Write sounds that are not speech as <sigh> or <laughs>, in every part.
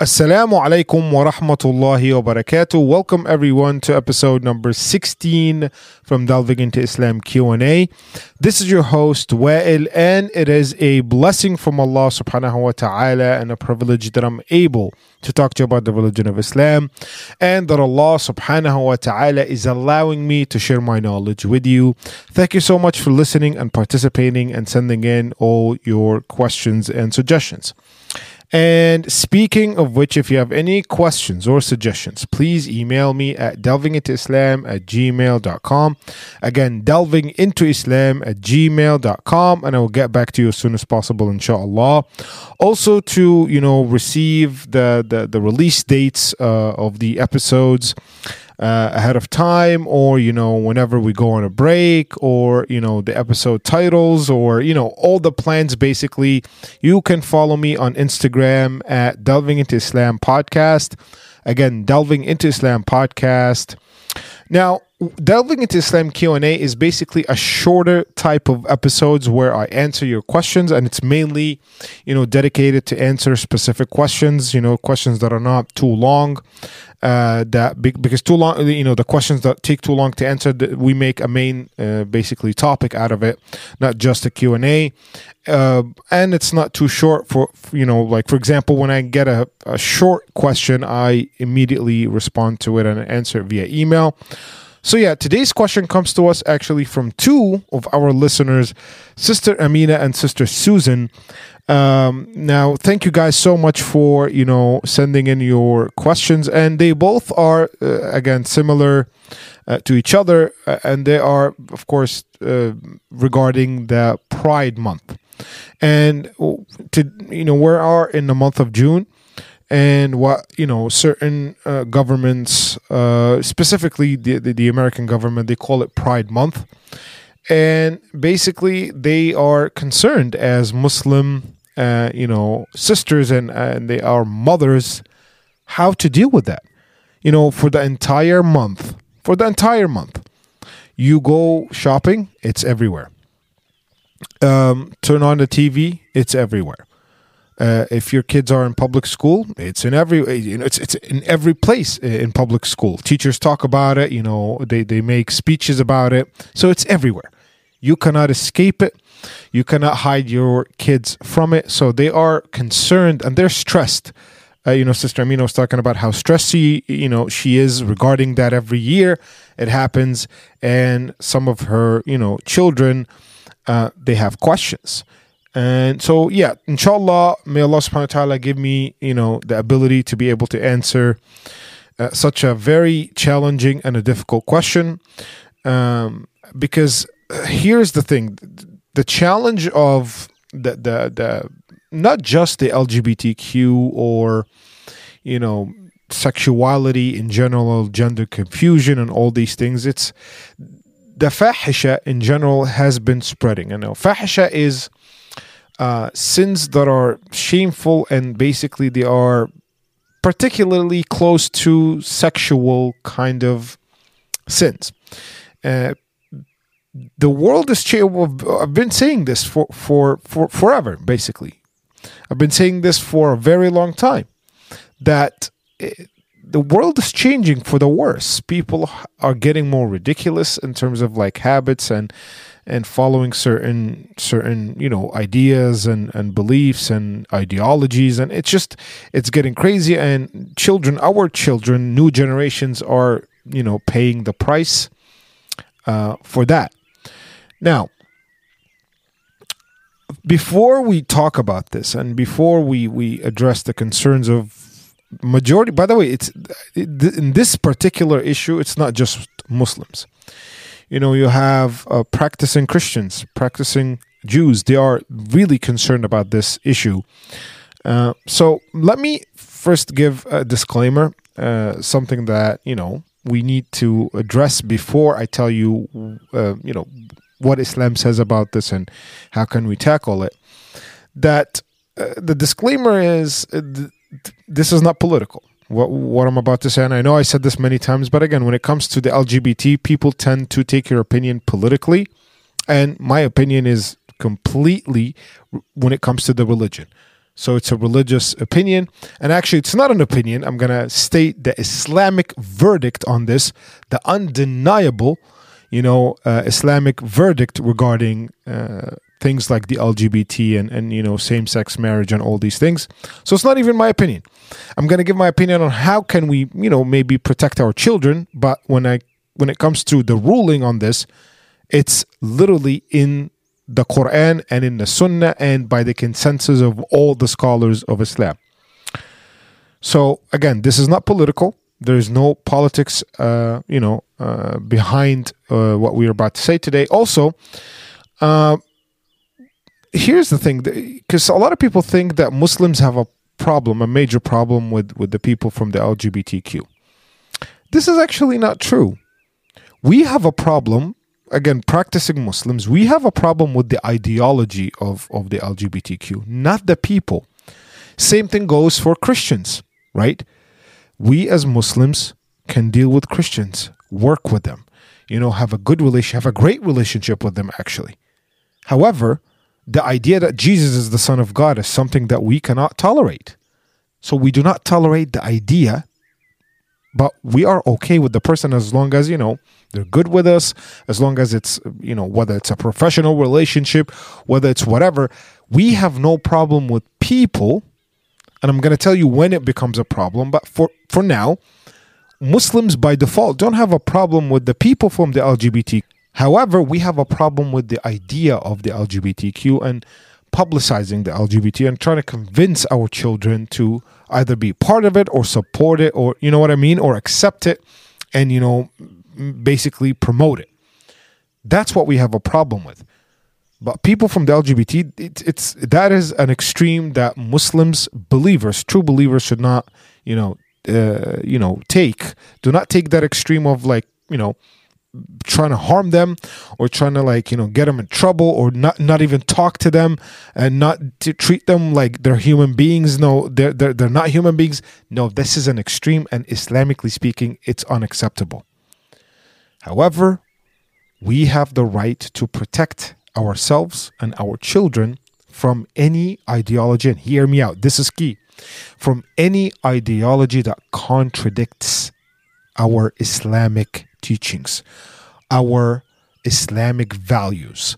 Assalamu alaikum wa rahmatullahi wa barakatuh. Welcome everyone to episode number 16 from Delving into Islam Q&A. This is your host Wa'il and it is a blessing from Allah subhanahu wa ta'ala and a privilege that I'm able to talk to you about the religion of Islam and that Allah subhanahu wa ta'ala is allowing me to share my knowledge with you. Thank you so much for listening and participating and sending in all your questions and suggestions. And speaking of which, if you have any questions or suggestions, please email me at delvingintoislam at gmail.com. Again, delvingintoislam at gmail.com, and I will get back to you as soon as possible, inshallah. Also, to, you know, receive the, the, the release dates uh, of the episodes uh, ahead of time or you know whenever we go on a break or you know the episode titles or you know all the plans basically. You can follow me on instagram at delving into islam podcast. Again delving into islam podcast. Now delving into islam q&a is basically a shorter type of episodes where i answer your questions and it's mainly you know dedicated to answer specific questions you know questions that are not too long uh, that because too long you know the questions that take too long to answer we make a main uh, basically topic out of it not just a q&a uh, and it's not too short for you know like for example when i get a, a short question i immediately respond to it and answer it via email so, yeah, today's question comes to us actually from two of our listeners, Sister Amina and Sister Susan. Um, now, thank you guys so much for you know sending in your questions, and they both are uh, again similar uh, to each other, uh, and they are, of course, uh, regarding the Pride Month. And to you know, we are in the month of June and what you know certain uh, governments uh, specifically the, the, the american government they call it pride month. And basically they are concerned as muslim uh, you know sisters and and they are mothers how to deal with that. You know for the entire month for the entire month you go shopping it's everywhere. Um, turn on the tv it's everywhere uh, if your kids are in public school, it's in every you know it's it's in every place in public school. Teachers talk about it. You know they they make speeches about it. So it's everywhere. You cannot escape it. You cannot hide your kids from it. So they are concerned and they're stressed. Uh, you know, Sister Amina was talking about how stressed she, you know, she is regarding that every year. It happens, and some of her, you know, children, uh, they have questions and so, yeah, inshallah, may Allah subhanahu wa ta'ala give me, you know, the ability to be able to answer uh, such a very challenging and a difficult question. Um, because uh, here's the thing the challenge of the, the, the, not just the LGBTQ or, you know, sexuality in general, gender confusion, and all these things, it's the fahisha in general has been spreading. I know fahisha is uh, sins that are shameful and basically they are particularly close to sexual kind of sins. Uh, the world is changing. I've been saying this for, for, for forever, basically. I've been saying this for a very long time that it, eh, the world is changing for the worse. People are getting more ridiculous in terms of like habits and and following certain certain you know ideas and and beliefs and ideologies. And it's just it's getting crazy. And children our children new generations are you know paying the price uh, for that. Now before we talk about this and before we we address the concerns of majority by the way it's in this particular issue it's not just muslims you know, you have uh, practicing Christians, practicing Jews. They are really concerned about this issue. Uh, so let me first give a disclaimer, uh, something that you know we need to address before I tell you, uh, you know, what Islam says about this and how can we tackle it. That uh, the disclaimer is uh, th- this is not political what what I'm about to say. And I know I said this many times, but again, when it comes to the LGBT, people tend to take your opinion politically, and my opinion is completely when it comes to the religion. So it's a religious opinion. And actually, it's not an opinion. I'm to state the Islamic verdict on this, the undeniable, you know, uh, Islamic verdict regarding uh, things like the LGBT and, and you know, same sex marriage and all these things. So it's not even my opinion. I'm going to give my opinion on how can we, you know, maybe protect our children. But when I when it comes to the ruling on this, it's literally in the Quran and in the Sunnah and by the consensus of all the scholars of Islam. So again, this is not political. There is no politics, uh, you know, uh, behind uh, what we are about to say today. Also, uh, here's the thing, because a lot of people think that Muslims have a problem, a major problem with with the people from the LGBTQ. This is actually not true. We have a problem again, practicing Muslims, we have a problem with the ideology of, of the LGBTQ, not the people. Same thing goes for Christians, right? We as Muslims can deal with Christians, work with them, you know, have a good relationship, have a great relationship with them, actually. However, the idea that Jesus is the Son of God is something that we cannot tolerate. So we do not tolerate the idea but we are okay with the person as long as you know they're good with us as long as it's you know whether it's a professional relationship whether it's whatever we have no problem with people and i'm going to tell you when it becomes a problem but for for now muslims by default don't have a problem with the people from the lgbt however we have a problem with the idea of the lgbtq and publicizing the lgbt and trying to convince our children to either be part of it or support it or you know what I mean or accept it and you know basically promote it. That's what we have a problem with. But people from the LGBT, it, it's that is an extreme that Muslims, believers, true believers, should not, you know, uh, you know, take. Do not take that extreme of like, you know, trying to harm them or trying to like you know get them in trouble or not not even talk to them and not to treat them like they're human beings. No they're, they're they're not human beings. No this is an extreme and islamically speaking it's unacceptable. However we have the right to protect ourselves and our children from any ideology and hear me out this is key from any ideology that contradicts our islamic teachings, our Islamic values,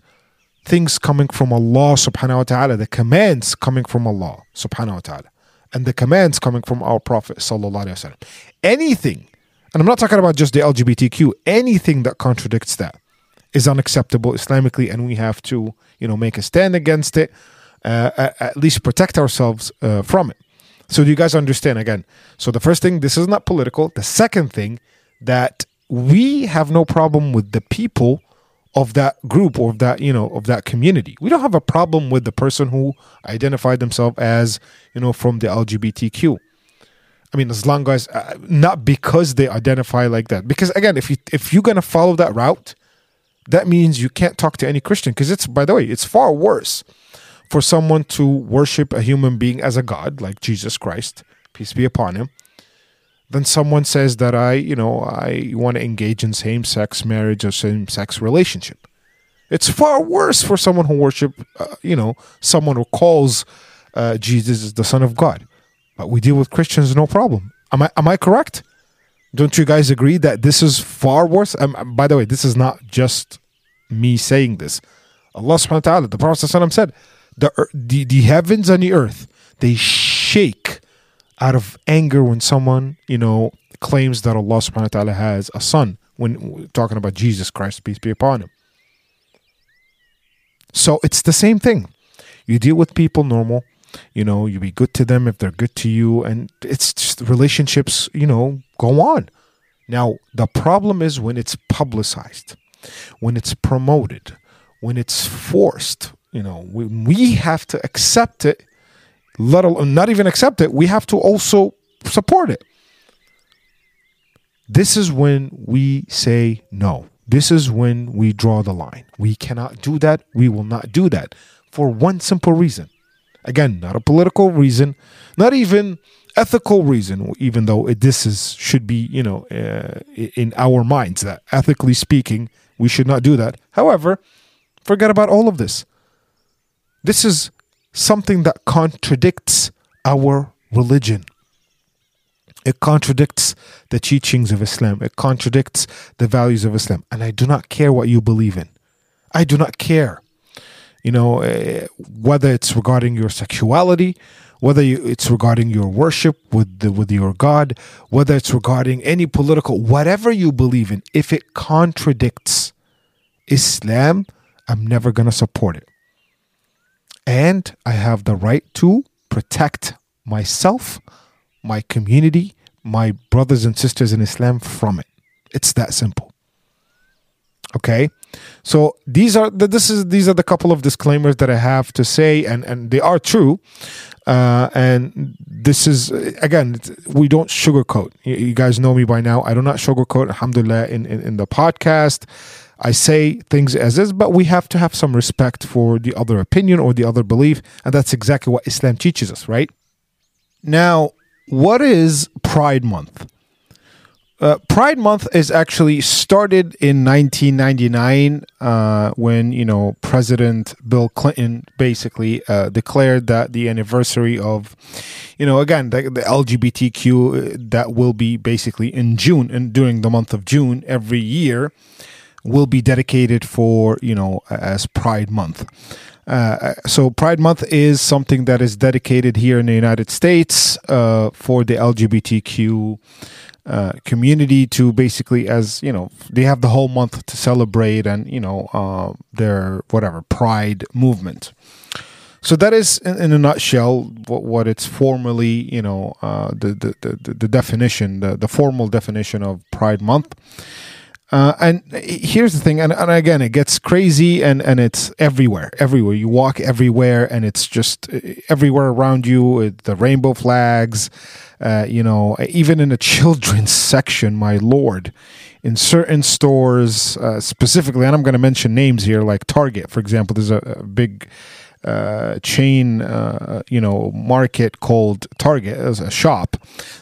things coming from Allah subhanahu wa ta'ala, the commands coming from Allah subhanahu wa ta'ala, and the commands coming from our Prophet sallallahu alaihi wasallam. Anything, and I'm not talking about just the LGBTQ, anything that contradicts that is unacceptable Islamically, and we have to, you know, make a stand against it, uh, at least protect ourselves uh, from it. So, do you guys understand again? So, the first thing, this is not political. The second thing, that we have no problem with the people of that group or of that you know of that community. We don't have a problem with the person who identified themselves as you know from the lgbtq i mean as long as uh, not because they identify like that. Because again if you if you're to follow that route that means you can't talk to any christian. Because it's by the way it's far worse for someone to worship a human being as a god like jesus christ peace be upon him than someone says that I, you know, I want to engage in same-sex marriage or same-sex relationship. It's far worse for someone who worship, uh, you know, someone who calls uh, Jesus the Son of God. But we deal with Christians no problem. Am I am I correct? Don't you guys agree that this is far worse? Um, by the way, this is not just me saying this. Allah subhanahu wa ta'ala, the Prophet said, the, the, the heavens and the earth, they shake out of anger when someone, you know, claims that Allah subhanahu wa ta'ala has a son when talking about Jesus Christ, peace be upon him. So it's the same thing. You deal with people normal, you know, you be good to them if they're good to you, and it's just relationships, you know, go on. Now, the problem is when it's publicized, when it's promoted, when it's forced, you know, we, we have to accept it let alone not even accept it, we have to also support it. This is when we say no. This is when we draw the line. We cannot do that. We will not do that for one simple reason. Again, not a political reason, not even ethical reason, even though it, this is should be, you know, uh, in our minds that ethically speaking, we should not do that. However, forget about all of this. This is something that contradicts our religion. It contradicts the teachings of Islam. It contradicts the values of Islam. And I do not care what you believe in. I do not care. You know, uh, whether it's regarding your sexuality, whether it's regarding your worship with the, with your God, whether it's regarding any political, whatever you believe in, if it contradicts Islam, I'm never going to support it. And I have the right to protect myself, my community, my brothers and sisters in Islam from it. It's that simple. Okay? So these are the, this is these are the couple of disclaimers that I have to say and and they are true. Uh, and this is again we don't sugarcoat. You, guys know me by now. I do not sugarcoat alhamdulillah in, in, in the podcast. I say things as is, but we have to have some respect for the other opinion or the other belief. And that's exactly what Islam teaches us, right? Now, what is Pride Month? Uh, Pride Month is actually started in 1999 uh, when you know President Bill Clinton basically uh, declared that the anniversary of you know again the, the, LGBTQ uh, that will be basically in June and during the month of June every year will be dedicated for you know as Pride Month. Uh, so Pride Month is something that is dedicated here in the United States uh, for the LGBTQ uh, community to basically as you know they have the whole month to celebrate and you know uh, their whatever Pride movement. So that is, in, a nutshell, what, what, it's formally, you know, uh, the, the, the the definition, the, the formal definition of Pride Month. Uh, and here's the thing, and, and again, it gets crazy and, and it's everywhere, everywhere. You walk everywhere, and it's just uh, everywhere around you. The rainbow flags, uh, you know, even in the <laughs> children's section, my lord, in certain stores, uh, specifically, and I'm going to mention names here, like Target, for example. There's a, a big uh, chain, uh, you know, market called Target as a shop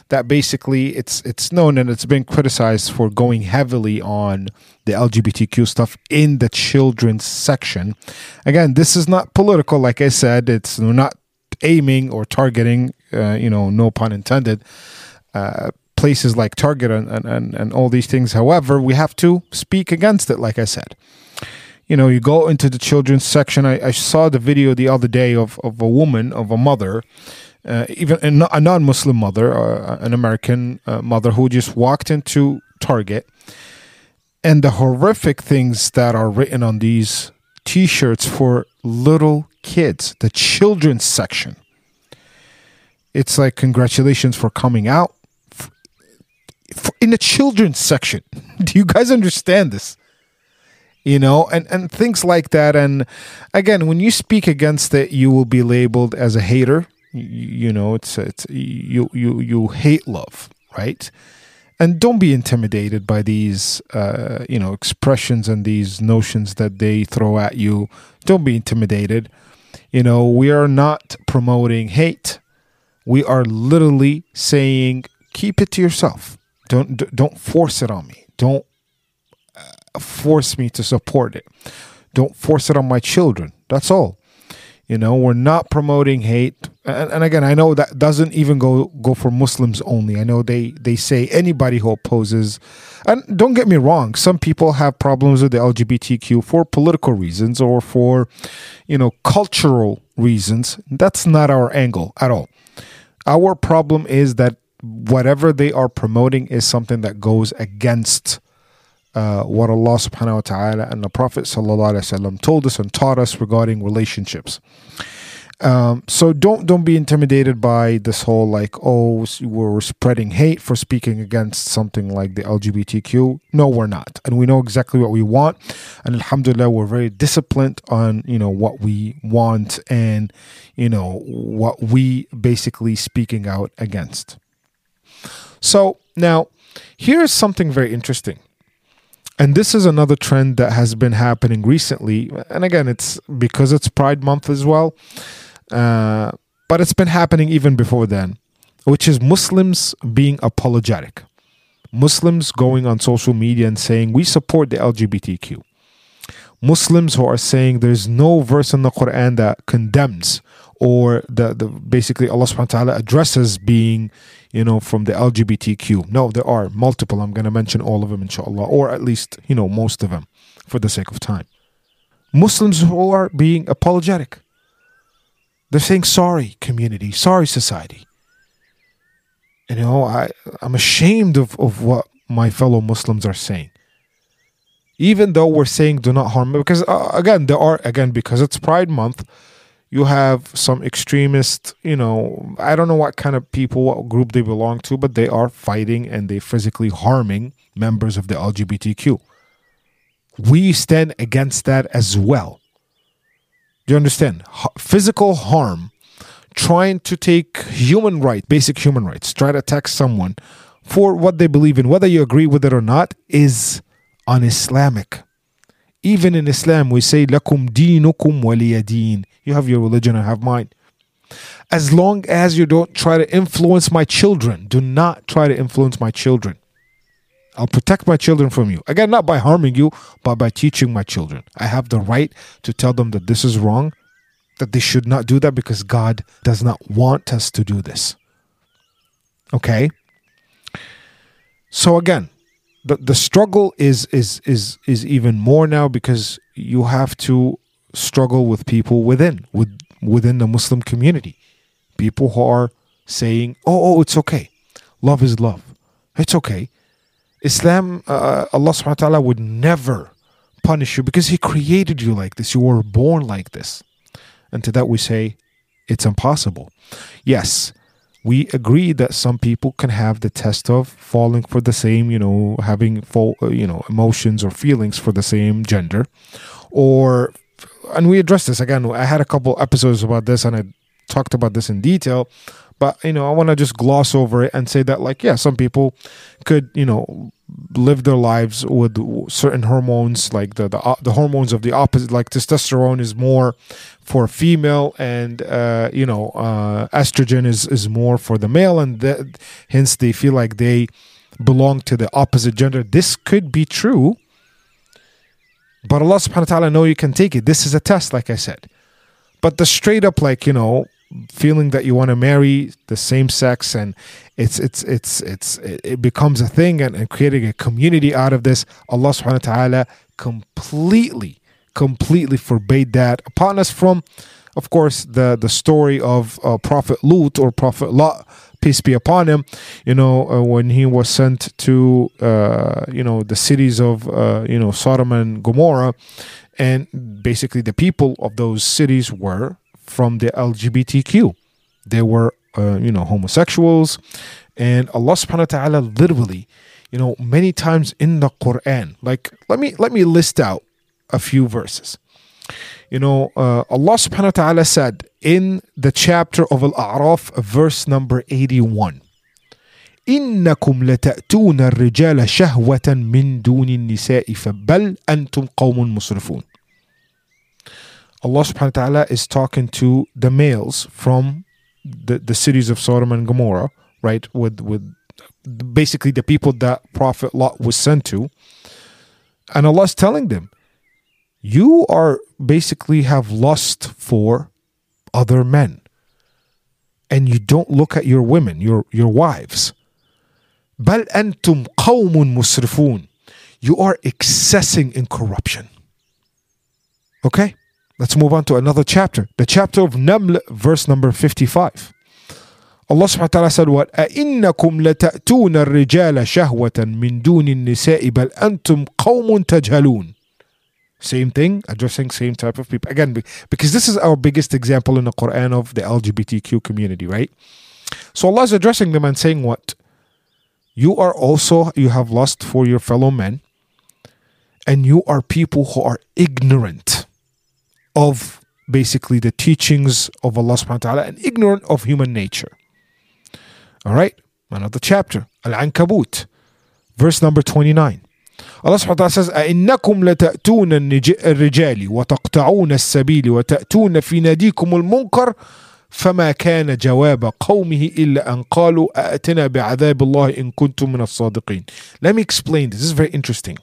that basically it's it's known and it's been criticized for going heavily on the LGBTQ stuff in the children's section. Again, this is not political, like I said. It's not aiming or targeting, uh, you know, no pun intended. Uh, places like Target and, and, and all these things. However, we have to speak against it, like I said you know, you go into the children's section. I, I saw the video the other day of, of a woman, of a mother, uh, even a non Muslim mother, uh, an American uh, mother who just walked into Target. And the horrific things that are written on these t shirts for little kids, the children's section. It's like, congratulations for coming out. In the children's section. <laughs> Do you guys understand this? You know and and things like that. And again when you speak against it you will be labeled as a hater. You, you know it's it's you you you hate love right? And don't be intimidated by these uh, you know expressions and these notions that they throw at you. Don't be intimidated. You know we are not promoting hate. We are literally saying keep it to yourself. Don't don't force it on me. Don't force me to support it. Don't force it on my children. That's all. You know, we're not promoting hate. And, and, again, I know that doesn't even go go for Muslims only. I know they they say anybody who opposes. And don't get me wrong, some people have problems with the LGBTQ for political reasons or for, you know, cultural reasons. That's not our angle at all. Our problem is that whatever they are promoting is something that goes against uh, what Allah subhanahu wa ta'ala and the Prophet sallallahu alaihi wasallam told us and taught us regarding relationships. Um, so don't don't be intimidated by this whole like oh we're spreading hate for speaking against something like the LGBTQ. No, we're not, and we know exactly what we want. And Alhamdulillah, we're very disciplined on you know what we want and you know what we basically speaking out against. So now here's something very interesting. And this is another trend that has been happening recently. And again, it's because it's Pride Month as well. Uh, but it's been happening even before then, which is Muslims being apologetic. Muslims going on social media and saying, We support the LGBTQ. Muslims who are saying there's no verse in the Quran that condemns or the, the basically Allah subhanahu wa ta'ala addresses being, you know, from the LGBTQ. No, there are multiple. I'm going to mention all of them, inshallah, or at least, you know, most of them for the sake of time. Muslims who are being apologetic. They're saying sorry, community, sorry, society. You know, I, I'm ashamed of, of what my fellow Muslims are saying. Even though we're saying do not harm, because uh, again, there are, again, because it's Pride Month, you have some extremist, you know, I don't know what kind of people, what group they belong to, but they are fighting and they physically harming members of the LGBTQ. We stand against that as well. Do you understand? Physical harm, trying to take human rights, basic human rights, try to attack someone for what they believe in, whether you agree with it or not, is un-Islamic. Even in Islam, we say, "Lakum dinukum waliyadin." You have your religion, I have mine. As long as you don't try to influence my children, do not try to influence my children. I'll protect my children from you. Again, not by harming you, but by teaching my children. I have the right to tell them that this is wrong, that they should not do that because God does not want us to do this. Okay? So again, the, the struggle is is is is even more now because you have to struggle with people within with within the Muslim community. People who are saying, "Oh, oh, it's okay. Love is love. It's okay." Islam, uh, Allah subhanahu wa ta'ala would never punish you because He created you like this. You were born like this. And to that we say, it's impossible. Yes, we agree that some people can have the test of falling for the same, you know, having full, uh, you know, emotions or feelings for the same gender, or, and we addressed this again. I had a couple episodes about this, and I talked about this in detail. But you know, I want to just gloss over it and say that, like, yeah, some people could, you know, live their lives with certain hormones, like the the, the hormones of the opposite. Like testosterone is more for female, and uh, you know, uh, estrogen is is more for the male, and hence they feel like they belong to the opposite gender. This could be true, but Allah Subhanahu wa Taala know you can take it. This is a test, like I said. But the straight up, like you know, feeling that you want to marry the same sex and it's it's it's it's it becomes a thing and, and creating a community out of this allah subhanahu wa ta'ala completely completely forbade that upon us from of course the the story of uh, prophet lut or prophet lot peace be upon him you know uh, when he was sent to uh, you know the cities of uh, you know sodom and gomorrah and basically the people of those cities were from the LGBTQ. They were, uh, you know, homosexuals. And Allah subhanahu wa ta'ala literally, you know, many times in the Quran, like let me let me list out a few verses. You know, uh, Allah subhanahu wa ta'ala said in the chapter of Al-A'raf, verse number 81. إنكم لتأتون الرجال شهوة من دون النساء فبل أنتم قوم مسرفون Allah subhanahu wa ta'ala is talking to the males from the, the cities of Sodom and Gomorrah, right? With with basically the people that Prophet Lot was sent to. And Allah is telling them, you are basically have lust for other men. And you don't look at your women, your your wives. بل أنتم قوم مسرفون. You are excessing in corruption. Okay? Let's move on to another chapter. The chapter of Naml, verse number 55. Allah subhanahu wa ta'ala said, What? أَإِنَّكُمْ لَتَأْتُونَ الرِّجَالَ شَهْوَةً مِّن دُونِ النِّسَاءِ بَلْ أَنْتُمْ قَوْمٌ تَجْهَلُونَ Same thing, addressing same type of people. Again, because this is our biggest example in the Quran of the LGBTQ community, right? So Allah is addressing them and saying, What? You are also, you have lust for your fellow men, and you are people who are ignorant of basically the teachings of Allah subhanahu wa ta'ala and ignorant of human nature. All right, another chapter, Al Ankabut, verse number 29. Allah subhanahu wa ta'ala says, أَإِنَّكُمْ لَتَأْتُونَ الرِّجَالِ وَتَقْطَعُونَ السَّبِيلِ وَتَأْتُونَ فِي نَادِيكُمُ الْمُنْكَرِ فما كان جواب قومه إلا أن قالوا أأتنا بعذاب الله إن كنتم من الصادقين. Let me explain this. This is very interesting.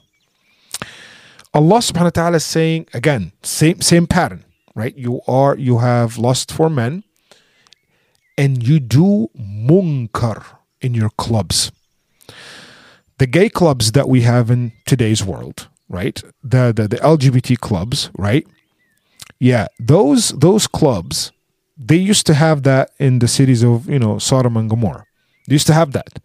Allah subhanahu wa ta'ala is saying again, same same pattern, right? You are you have lust for men and you do munkar in your clubs. The gay clubs that we have in today's world, right? The the, the LGBT clubs, right? Yeah, those those clubs, they used to have that in the cities of, you know, Sodom and Gomorrah. They used to have that.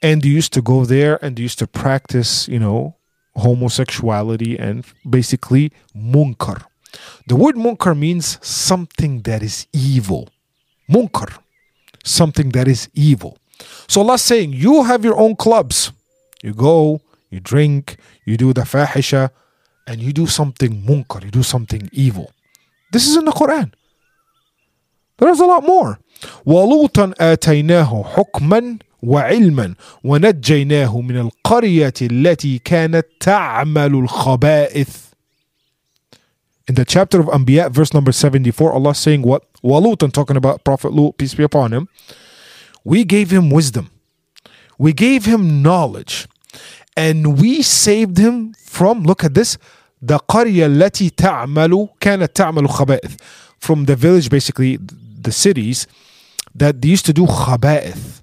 And they used to go there and they used to practice, you know, homosexuality and basically munkar. The word munkar means something that is evil. Munkar, something that is evil. So Allah's saying, you have your own clubs. You go, you drink, you do the fahisha, and you do something munkar, you do something evil. This is in the Quran. There's a lot more. وَلُوطًا آتَيْنَاهُ حُكْمًا وعلما ونجيناه من القرية التي كانت تعمل الخبائث in the chapter of Anbiya, verse number 74, Allah saying what? Walut, and talking about Prophet Lut, peace be upon him. We gave him wisdom. We gave him knowledge. And we saved him from, look at this, the قرية التي تعمل كانت تعمل خبائث. From the village, basically, the cities, that they used to do خبائث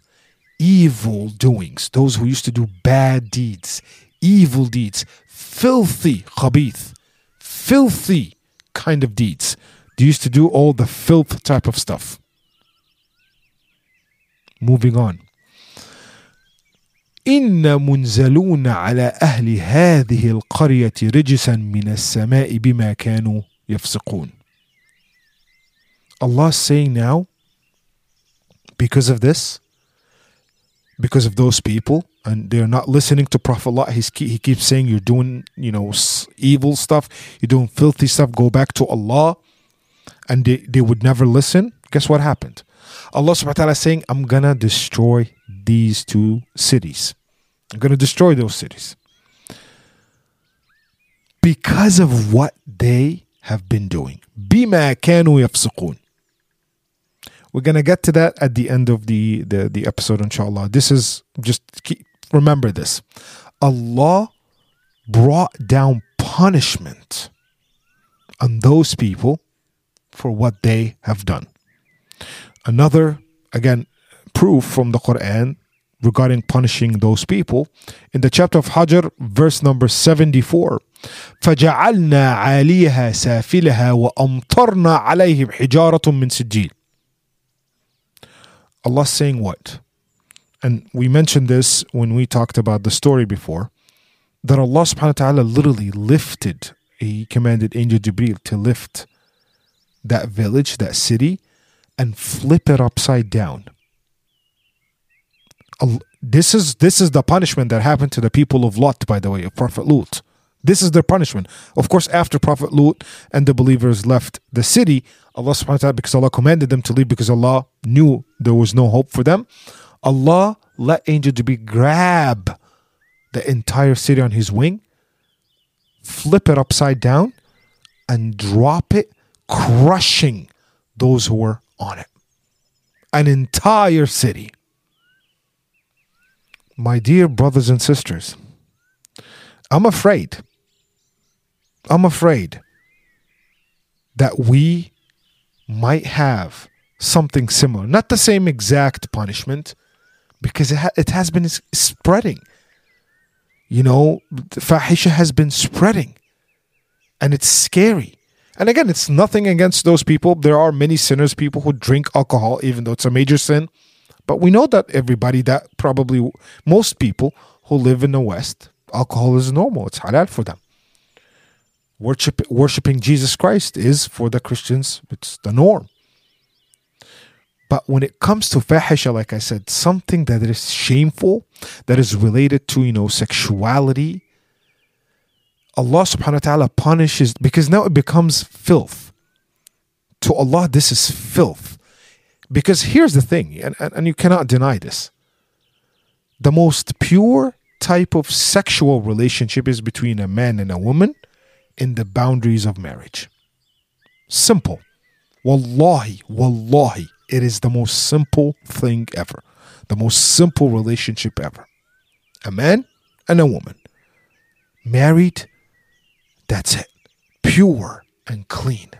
evil doings, those who used to do bad deeds, evil deeds, filthy khabith, filthy kind of deeds. They used to do all the filth type of stuff. Moving on. إن منزلون على أهل هذه القرية رجسا من السماء بما كانوا يفسقون. Allah saying now, because of this, because of those people and they're not listening to prophet allah. He's, he keeps saying you're doing you know evil stuff. You're doing filthy stuff. Go back to allah. And they, they would never listen. Guess what happened? Allah subhanahu wa ta'ala is saying i'm gonna destroy these two cities. I'm gonna destroy those cities. Because of what they have been doing. Bima kanu yafsukun we're gonna get to that at the end of the the, the episode, inshallah. This is just keep, remember this. Allah brought down punishment on those people for what they have done. Another, again, proof from the Quran regarding punishing those people in the chapter of Hijr, verse number 74. فجعلنا عاليها سافلها وأمطرنا عليهم حجارة من سجيل Allah saying what? And we mentioned this when we talked about the story before that Allah subhanahu wa ta'ala literally lifted, He commanded Angel Jibreel to lift that village, that city, and flip it upside down. This is this is the punishment that happened to the people of Lot, by the way, of Prophet Lut. This is their punishment. Of course, after Prophet Lut and the believers left the city, Allah subhanahu wa ta'ala, because Allah commanded them to leave because Allah knew there was no hope for them, Allah let Angel Jibreel grab the entire city on his wing, flip it upside down, and drop it, crushing those who were on it. An entire city. My dear brothers and sisters, I'm afraid I'm afraid that we might have something similar. Not the same exact punishment, because it, ha- it has been spreading. You know, fahisha has been spreading, and it's scary. And again, it's nothing against those people. There are many sinners, people who drink alcohol, even though it's a major sin. But we know that everybody, that probably most people who live in the West, alcohol is normal. It's halal for them worship, worshiping Jesus Christ is for the Christians, it's the norm. But when it comes to fahisha, like I said, something that is shameful, that is related to, you know, sexuality, Allah subhanahu wa ta'ala punishes because now it becomes filth. To Allah, this is filth. Because here's the thing, and, and, and you cannot deny this. The most pure type of sexual relationship is between a man and a woman in the boundaries of marriage. Simple. Wallahi, wallahi, it is the most simple thing ever. The most simple relationship ever. A man and a woman. Married, that's it. Pure and clean.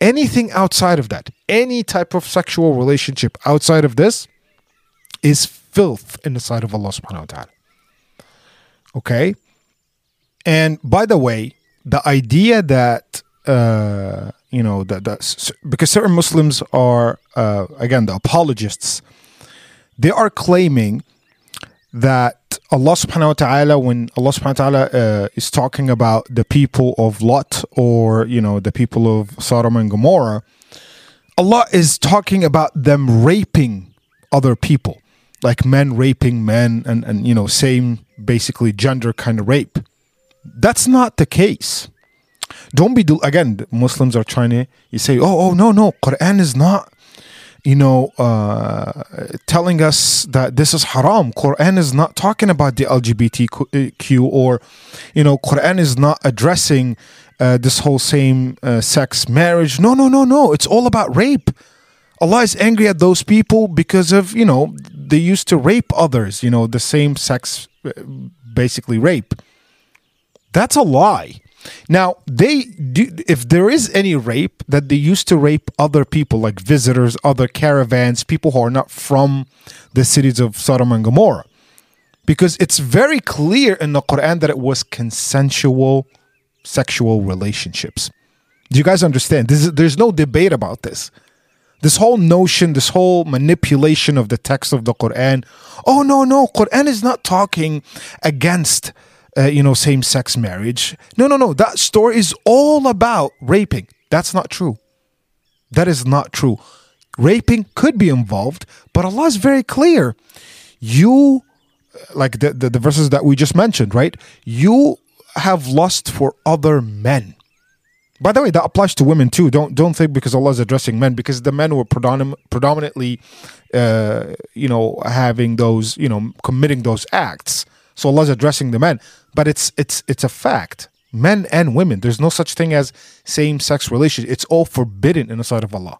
anything outside of that, any type of sexual relationship outside of this is filth in the sight of Allah subhanahu wa ta'ala. Okay? And by the way, the idea that uh, you know that, that because certain Muslims are uh, again the apologists, they are claiming that Allah subhanahu wa ta'ala when Allah subhanahu wa ta'ala uh, is talking about the people of Lot or you know the people of Sodom and Gomorrah Allah is talking about them raping other people. Like men raping men and and you know same basically gender kind of rape that's not the case. Don't be again muslims are trying to you say oh oh no no quran is not you know uh, telling us that this is haram. Quran is not talking about the lgbtq or you know quran is not addressing uh, this whole same uh, sex marriage. No no no no. It's all about rape. Allah is angry at those people because of you know they used to rape others you know the same sex uh, basically rape that's a lie now, they do, if there is any rape that they used to rape other people, like visitors, other caravans, people who are not from the cities of Sodom and Gomorrah, because it's very clear in the Quran that it was consensual sexual relationships. Do you guys understand? Is, there's no debate about this. This whole notion, this whole manipulation of the text of the Quran. Oh no, no, Quran is not talking against uh, you know, same sex marriage. No, no, no. That story is all about raping. That's not true. That is not true. Raping could be involved, but Allah is very clear. You, like the, the, the verses that we just mentioned, right? You have lust for other men. By the way, that applies to women too. Don't don't think because Allah is addressing men because the men were predomin- predominantly, uh, you know, having those, you know, committing those acts. So Allah is addressing the men, but it's it's it's a fact. Men and women, there's no such thing as same-sex relationship. It's all forbidden in the sight of Allah.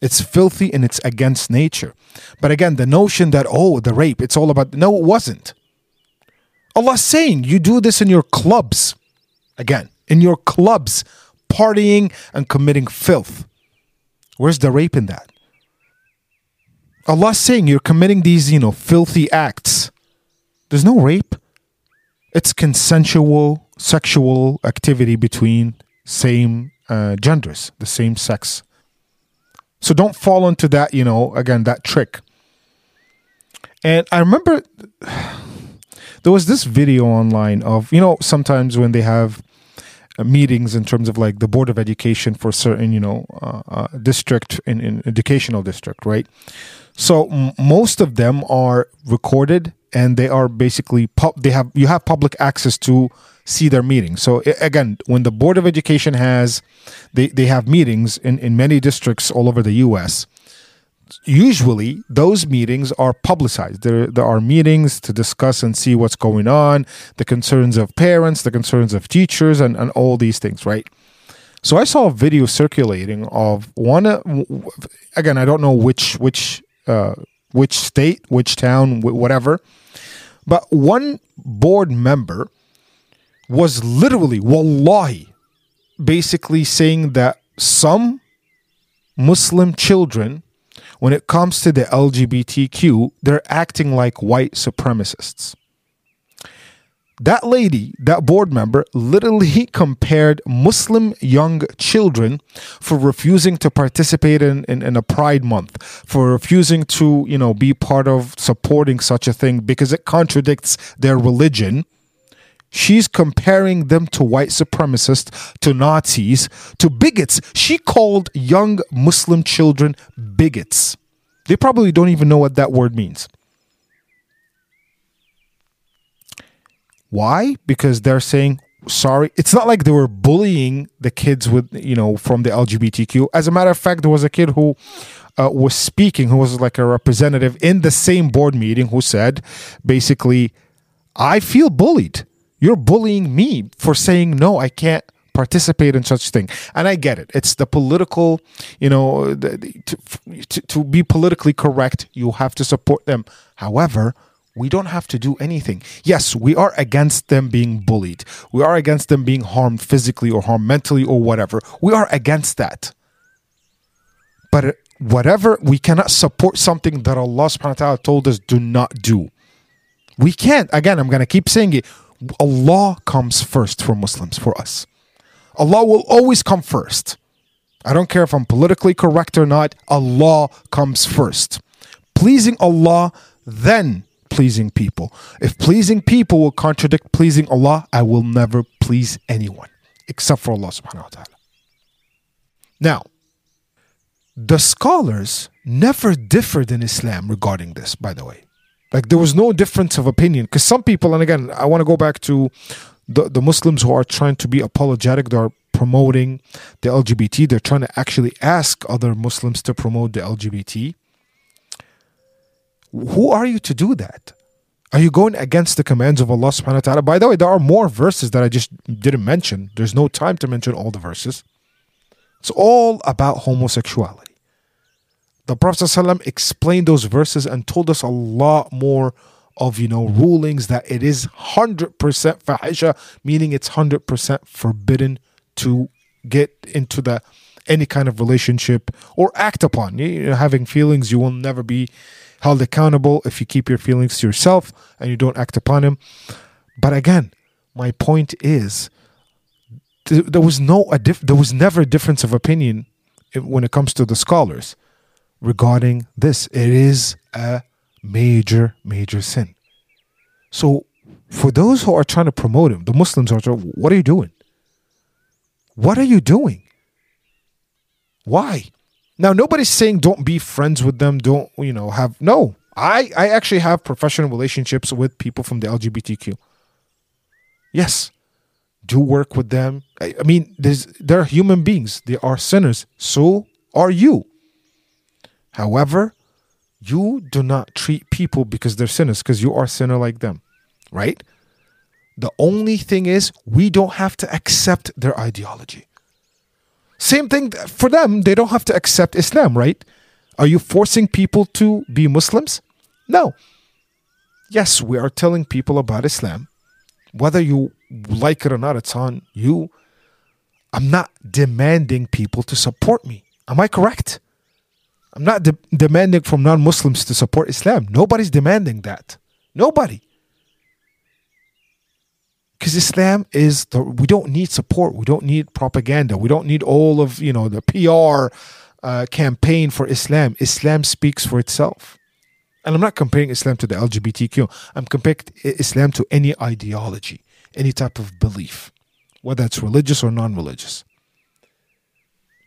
It's filthy and it's against nature. But again, the notion that oh, the rape, it's all about no, it wasn't. Allah's saying you do this in your clubs. Again, in your clubs, partying and committing filth. Where's the rape in that? Allah's saying you're committing these, you know, filthy acts there's no rape. It's consensual sexual activity between same uh, genders, the same sex. So don't fall into that, you know, again, that trick. And I remember <sighs> there was this video online of, you know, sometimes when they have uh, meetings in terms of like the board of education for certain, you know, uh, uh, district in, in educational district, right? So m- most of them are recorded and they are basically pub- they have you have public access to see their meetings. So again, when the Board of Education has they, they have meetings in, in many districts all over the US, usually those meetings are publicized. There, there are meetings to discuss and see what's going on, the concerns of parents, the concerns of teachers, and, and all these things, right? So I saw a video circulating of one. Uh, again, I don't know which which uh, which state, which town, whatever. But one board member was literally, wallahi, basically saying that some Muslim children, when it comes to the LGBTQ, they're acting like white supremacists that lady, that board member, literally <laughs> compared Muslim young children for refusing to participate in, in, in, a Pride Month, for refusing to, you know, be part of supporting such a thing because it contradicts their religion. She's comparing them to white supremacists, to Nazis, to bigots. She called young Muslim children bigots. They probably don't even know what that word means. Why? Because they're saying sorry. It's not like they were bullying the kids with you know from the LGBTQ. As a matter of fact, there was a kid who uh, was speaking, who was like a representative in the same board meeting, who said basically, "I feel bullied. You're bullying me for saying no. I can't." participate in such thing and i get it it's the political you know the, to, to, to be politically correct you have to support them however we don't have to do anything. Yes, we are against them being bullied. We are against them being harmed physically or harmed mentally or whatever. We are against that. But whatever, we cannot support something that Allah subhanahu wa ta'ala told us do not do. We can't. Again, I'm going to keep saying it. Allah comes first for Muslims, for us. Allah will always come first. I don't care if I'm politically correct or not, Allah comes first. Pleasing Allah, then pleasing people. If pleasing people will contradict pleasing Allah, I will never please anyone except for Allah subhanahu wa ta'ala. Now, the scholars never differed in Islam regarding this, by the way. Like there was no difference of opinion. Because some people, and again, I want to go back to the, the Muslims who are trying to be apologetic, they're promoting the LGBT, they're trying to actually ask other Muslims to promote the LGBT. Who are you to do that? Are you going against the commands of Allah subhanahu wa ta'ala? By the way, there are more verses that I just didn't mention. There's no time to mention all the verses. It's all about homosexuality. The Prophet ﷺ explained those verses and told us a lot more of you know rulings that it is 100% fahisha meaning it's 100% forbidden to get into the any kind of relationship or act upon you know, having feelings you will never be held accountable if you keep your feelings to yourself and you don't act upon them. But again, my point is th- there was no a diff- there was never a difference of opinion when it comes to the scholars regarding this. It is a major major sin. So for those who are trying to promote him, the Muslims are what are you doing? What are you doing? Why? Now, nobody's saying don't be friends with them. Don't you know have no. I I actually have professional relationships with people from the LGBTQ. Yes, do work with them. I, I mean, they're human beings. They are sinners. So are you. However, you do not treat people because they're sinners because you are sinner like them, right? The only thing is we don't have to accept their ideology. Same thing for them, they don't have to accept Islam, right? Are you forcing people to be Muslims? No. Yes, we are telling people about Islam. Whether you like it or not, it's on you. I'm not demanding people to support me. Am I correct? I'm not de- demanding from non Muslims to support Islam. Nobody's demanding that. Nobody. Because Islam is the we don't need support. We don't need propaganda. We don't need all of you know the PR uh, campaign for Islam. Islam speaks for itself. And I'm not comparing Islam to the LGBTQ. I'm comparing Islam to any ideology, any type of belief, whether it's religious or non-religious.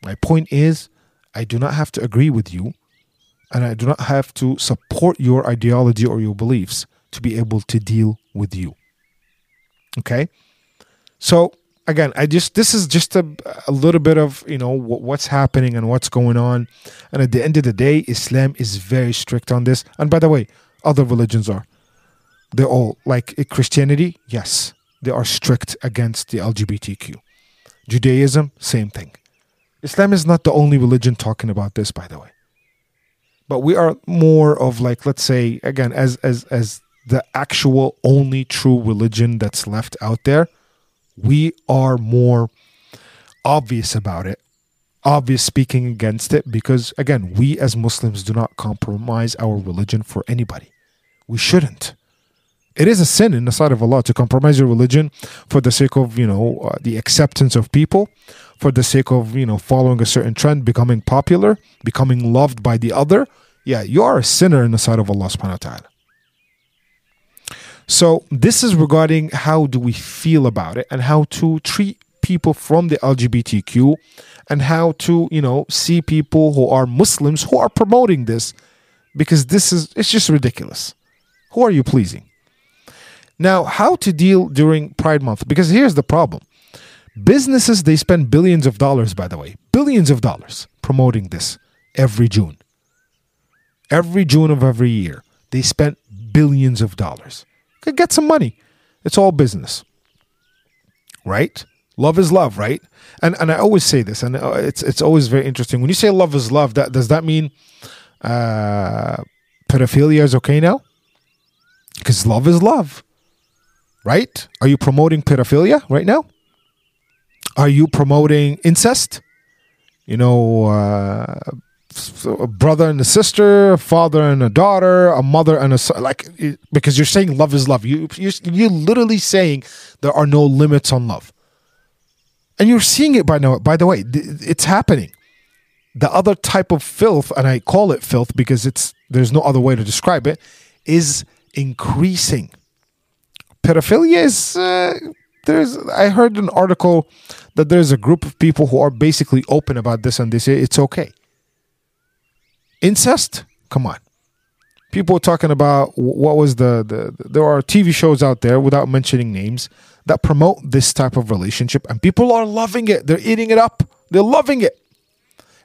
My point is, I do not have to agree with you, and I do not have to support your ideology or your beliefs to be able to deal with you. Okay. So again, I just this is just a, a little bit of you know what's happening and what's going on, and at the end of the day, Islam is very strict on this. And by the way, other religions are. They're all like eh, Christianity. Yes, they are strict against the LGBTQ. Judaism, same thing. Islam is not the only religion talking about this, by the way. But we are more of like, let's say, again, as as as the actual only true religion that's left out there, we are more obvious about it, obvious speaking against it, because again, we as Muslims do not compromise our religion for anybody. We shouldn't. It is a sin in the sight of Allah to compromise your religion for the sake of, you know, uh, the acceptance of people, for the sake of, you know, following a certain trend, becoming popular, becoming loved by the other. Yeah, you are a sinner in the sight of Allah subhanahu wa ta'ala. So this is regarding how do we feel about it and how to treat people from the LGBTQ and how to, you know, see people who are Muslims who are promoting this because this is it's just ridiculous. Who are you pleasing? Now, how to deal during Pride month because here's the problem. Businesses they spend billions of dollars by the way, billions of dollars promoting this every June. Every June of every year, they spent billions of dollars could get some money. It's all business, right? Love is love, right? And and I always say this, and uh, it's it's always very interesting when you say love is love. That does that mean uh, pedophilia is okay now? Because love is love, right? Are you promoting pedophilia right now? Are you promoting incest? You know, uh, a brother and a sister, a father and a daughter, a mother and a son. Like because you're saying love is love. You you're, you're literally saying there are no limits on love, and you're seeing it by now. By the way, it's happening. The other type of filth, and I call it filth because it's there's no other way to describe it, is increasing. Pedophilia is uh, there's. I heard an article that there's a group of people who are basically open about this and they say it's okay. Incest, come on. People are talking about what was the, the there are TV shows out there without mentioning names that promote this type of relationship and people are loving it. They're eating it up. They're loving it.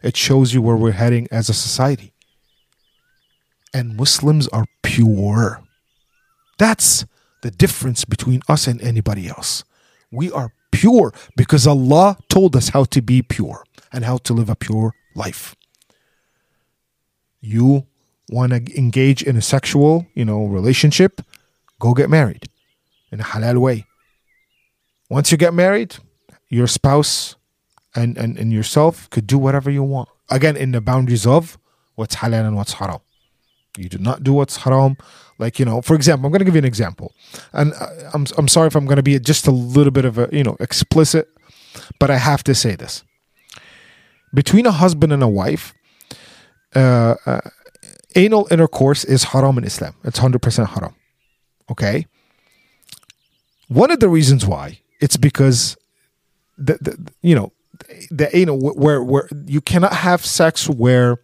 It shows you where we're heading as a society. And Muslims are pure. That's the difference between us and anybody else. We are pure because Allah told us how to be pure and how to live a pure life. You want to engage in a sexual, you know, relationship, go get married in a halal way. Once you get married, your spouse and, and, and yourself could do whatever you want. Again, in the boundaries of what's halal and what's haram. You do not do what's haram. Like, you know, for example, I'm going to give you an example. And uh, I'm, I'm sorry if I'm going to be just a little bit of a, you know, explicit, but I have to say this. Between a husband and a wife, uh, uh, anal intercourse is haram in Islam. It's 100% haram. Okay? One of the reasons why, it's because, the, the you know, the anal, where, where you cannot have sex where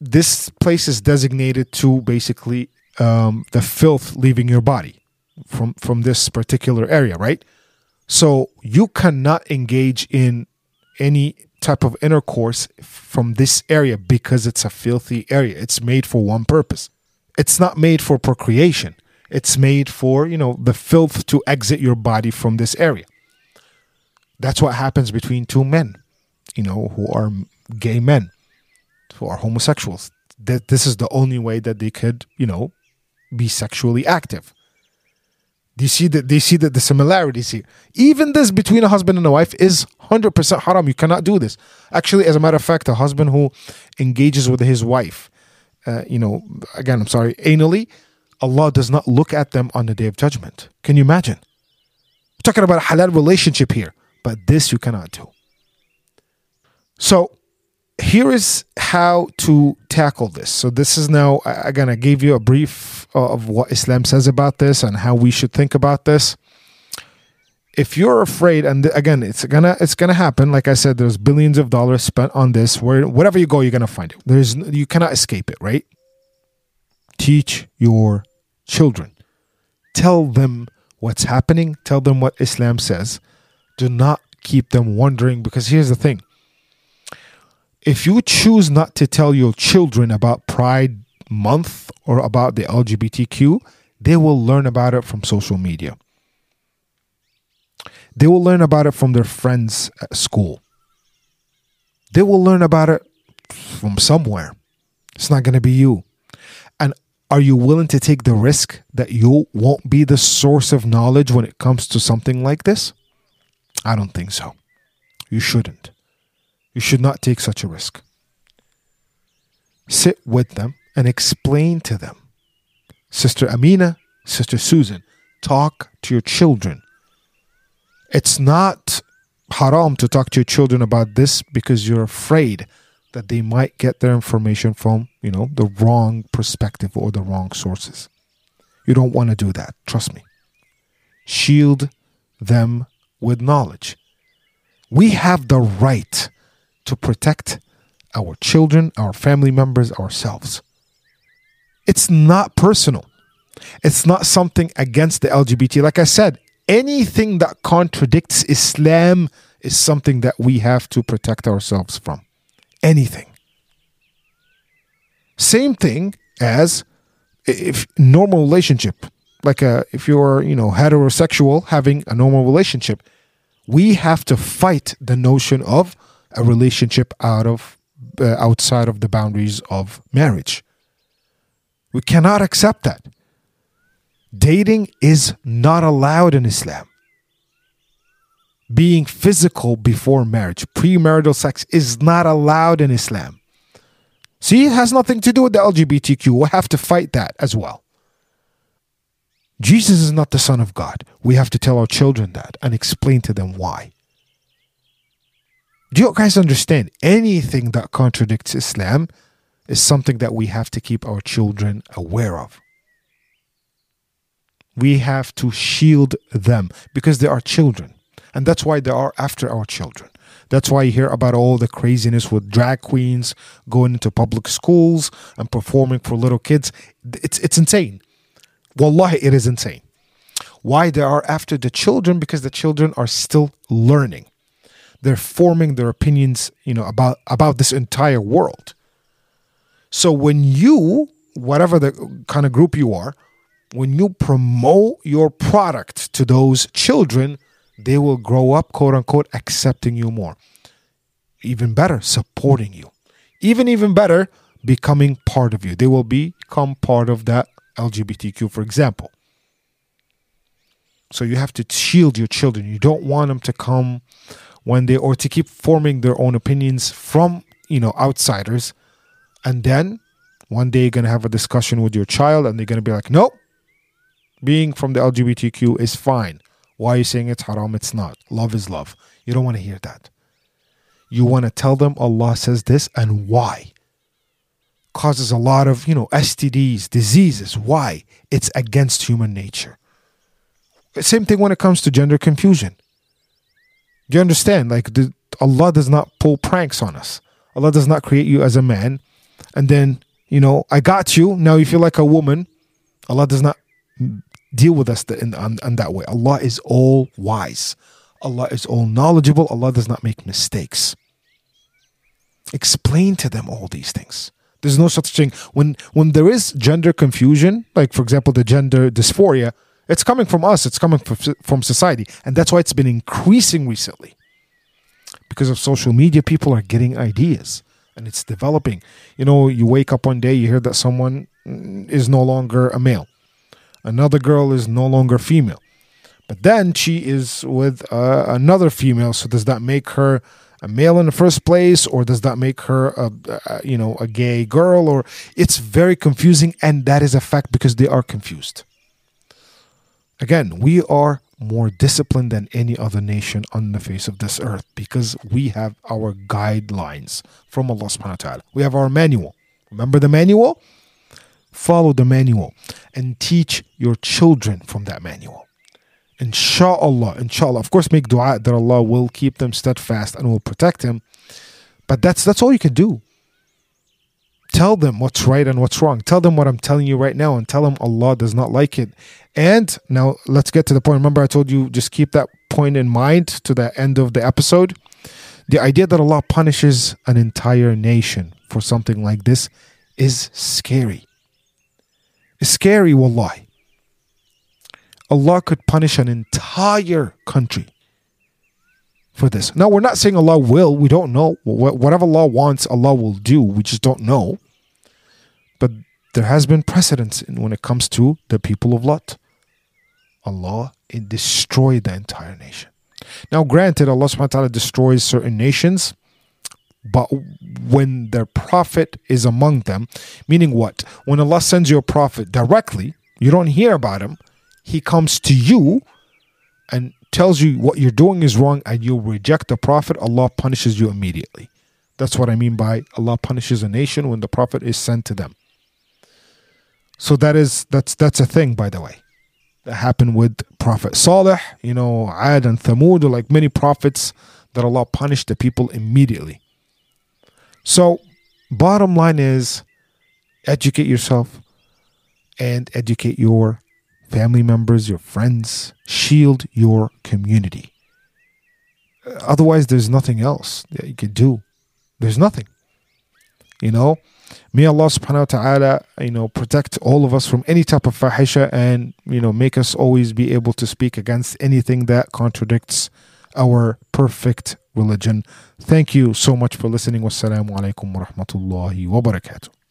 this place is designated to basically um, the filth leaving your body from from this particular area, right? So you cannot engage in any type of intercourse from this area because it's a filthy area. It's made for one purpose. It's not made for procreation. It's made for, you know, the filth to exit your body from this area. That's what happens between two men, you know, who are gay men who are homosexuals. That this is the only way that they could, you know, be sexually active. Do you see that? They see that the similarities here. Even this between a husband and a wife is hundred percent haram. You cannot do this. Actually, as a matter of fact, a husband who engages with his wife, uh, you know, again, I'm sorry, anally, Allah does not look at them on the day of judgment. Can you imagine? We're talking about a halal relationship here, but this you cannot do. So here is how to tackle this. So this is now again I gave you a brief Uh, of what Islam says about this and how we should think about this. If you're afraid, and again, it's gonna it's gonna happen. Like I said, there's billions of dollars spent on this. Where wherever you go, you're gonna find it. There's you cannot escape it, right? Teach your children. Tell them what's happening. Tell them what Islam says. Do not keep them wondering because here's the thing if you choose not to tell your children about Pride Month or about the LGBTQ, they will learn about it from social media. They will learn about it from their friends at school. They will learn about it from somewhere. It's not going to be you. And are you willing to take the risk that you won't be the source of knowledge when it comes to something like this? I don't think so. You shouldn't. You should not take such a risk. Sit with them and explain to them. Sister Amina, Sister Susan, talk to your children. It's not haram to talk to your children about this because you're afraid that they might get their information from, you know, the wrong perspective or the wrong sources. You don't want to do that. Trust me. Shield them with knowledge. We have the right to protect our children, our family members, ourselves. It's not personal. It's not something against the LGBT. Like I said, anything that contradicts Islam is something that we have to protect ourselves from. Anything. Same thing as if normal relationship, like a, if you're, you know, heterosexual having a normal relationship, we have to fight the notion of a relationship out of uh, outside of the boundaries of marriage. We cannot accept that. Dating is not allowed in Islam. Being physical before marriage, premarital sex is not allowed in Islam. See, it has nothing to do with the LGBTQ. We have to fight that as well. Jesus is not the Son of God. We have to tell our children that and explain to them why. Do you guys understand? Anything that contradicts Islam is something that we have to keep our children aware of. We have to shield them because they are children. And that's why they are after our children. That's why you hear about all the craziness with drag queens going into public schools and performing for little kids. It's, it's insane. Wallahi, it is insane. Why they are after the children? Because the children are still learning. They're forming their opinions, you know, about, about this entire world. So when you, whatever the kind of group you are, when you promote your product to those children, they will grow up, quote unquote, accepting you more. Even better, supporting you. Even, even better, becoming part of you. They will become part of that LGBTQ, for example. So you have to shield your children. You don't want them to come when they, or to keep forming their own opinions from, you know, outsiders and then one day you're going to have a discussion with your child and they're going to be like, nope, being from the LGBTQ is fine. Why are you saying it's haram? It's not. Love is love. You don't want to hear that. You want to tell them Allah says this and why. Causes a lot of, you know, STDs, diseases. Why? It's against human nature. Same thing when it comes to gender confusion. Do you understand? Like, the, Allah does not pull pranks on us. Allah does not create you as a man and then you know I got you. Now you feel like a woman. Allah does not deal with us in, in, in that way. Allah is all wise. Allah is all knowledgeable. Allah does not make mistakes. Explain to them all these things. There's no such thing when when there is gender confusion, like for example the gender dysphoria. It's coming from us. It's coming from, from society, and that's why it's been increasing recently. Because of social media, people are getting ideas and it's developing. You know, you wake up one day, you hear that someone is no longer a male, another girl is no longer female, but then she is with uh, another female. So does that make her a male in the first place, or does that make her a, a you know a gay girl? Or it's very confusing, and that is a fact because they are confused. Again, we are more disciplined than any other nation on the face of this earth because we have our guidelines from Allah subhanahu wa ta'ala. We have our manual. Remember the manual? Follow the manual and teach your children from that manual. Inshallah, inshallah. Of course, make dua that Allah will keep them steadfast and will protect them. But that's that's all you can do. Tell them what's right and what's wrong. Tell them what I'm telling you right now and tell them Allah does not like it. And now let's get to the point. Remember, I told you just keep that point in mind to the end of the episode. The idea that Allah punishes an entire nation for something like this is scary. It's scary, wallahi. Allah could punish an entire country for this. Now, we're not saying Allah will. We don't know. Whatever Allah wants, Allah will do. We just don't know. But there has been precedence when it comes to the people of Lot. Allah it destroyed the entire nation. Now, granted, Allah subhanahu wa ta'ala destroys certain nations, but when their prophet is among them, meaning what? When Allah sends you a prophet directly, you don't hear about him, he comes to you and tells you what you're doing is wrong and you reject the prophet, Allah punishes you immediately. That's what I mean by Allah punishes a nation when the prophet is sent to them. So that is that's that's a thing by the way. That happened with Prophet Saleh, you know, Ad and Thamud, like many prophets that Allah punished the people immediately. So bottom line is educate yourself and educate your family members, your friends, shield your community. Otherwise, there's nothing else that you could do. There's nothing. You know, may Allah subhanahu wa ta'ala, you know, protect all of us from any type of fahisha and, you know, make us always be able to speak against anything that contradicts our perfect religion. Thank you so much for listening. Wassalamu alaikum wa rahmatullahi wa barakatuh.